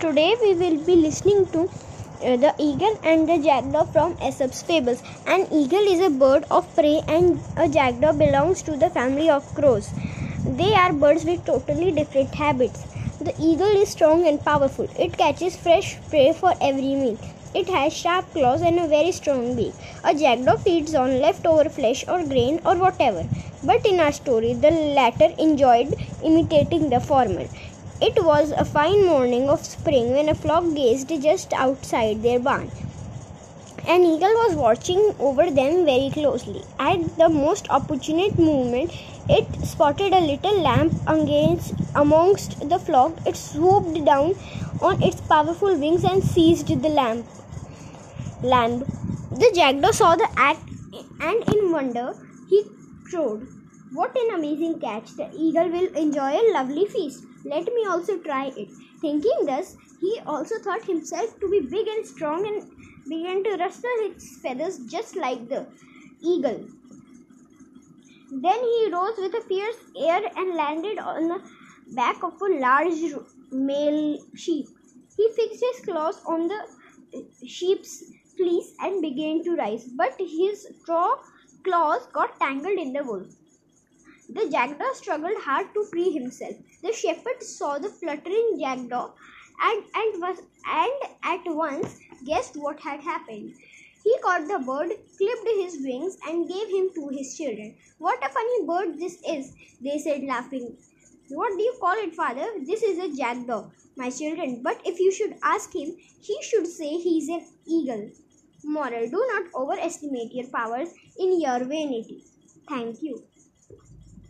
Today we will be listening to uh, the eagle and the jackdaw from Aesop's fables. An eagle is a bird of prey and a jackdaw belongs to the family of crows. They are birds with totally different habits. The eagle is strong and powerful. It catches fresh prey for every meal. It has sharp claws and a very strong beak. A jackdaw feeds on leftover flesh or grain or whatever. But in our story, the latter enjoyed imitating the former. It was a fine morning of spring when a flock gazed just outside their barn. An eagle was watching over them very closely. At the most opportune moment, it spotted a little lamb against, amongst the flock. It swooped down on its powerful wings and seized the lamb. lamb. The jackdaw saw the act and in wonder he crowed. What an amazing catch! The eagle will enjoy a lovely feast. Let me also try it. Thinking thus, he also thought himself to be big and strong and began to rustle its feathers just like the eagle. Then he rose with a fierce air and landed on the back of a large male sheep. He fixed his claws on the sheep's fleece and began to rise, but his claws got tangled in the wool. The jackdaw struggled hard to free himself. The shepherd saw the fluttering jackdaw and, and, was, and at once guessed what had happened. He caught the bird, clipped his wings, and gave him to his children. What a funny bird this is, they said, laughing. What do you call it, father? This is a jackdaw, my children. But if you should ask him, he should say he is an eagle. Moral Do not overestimate your powers in your vanity. Thank you.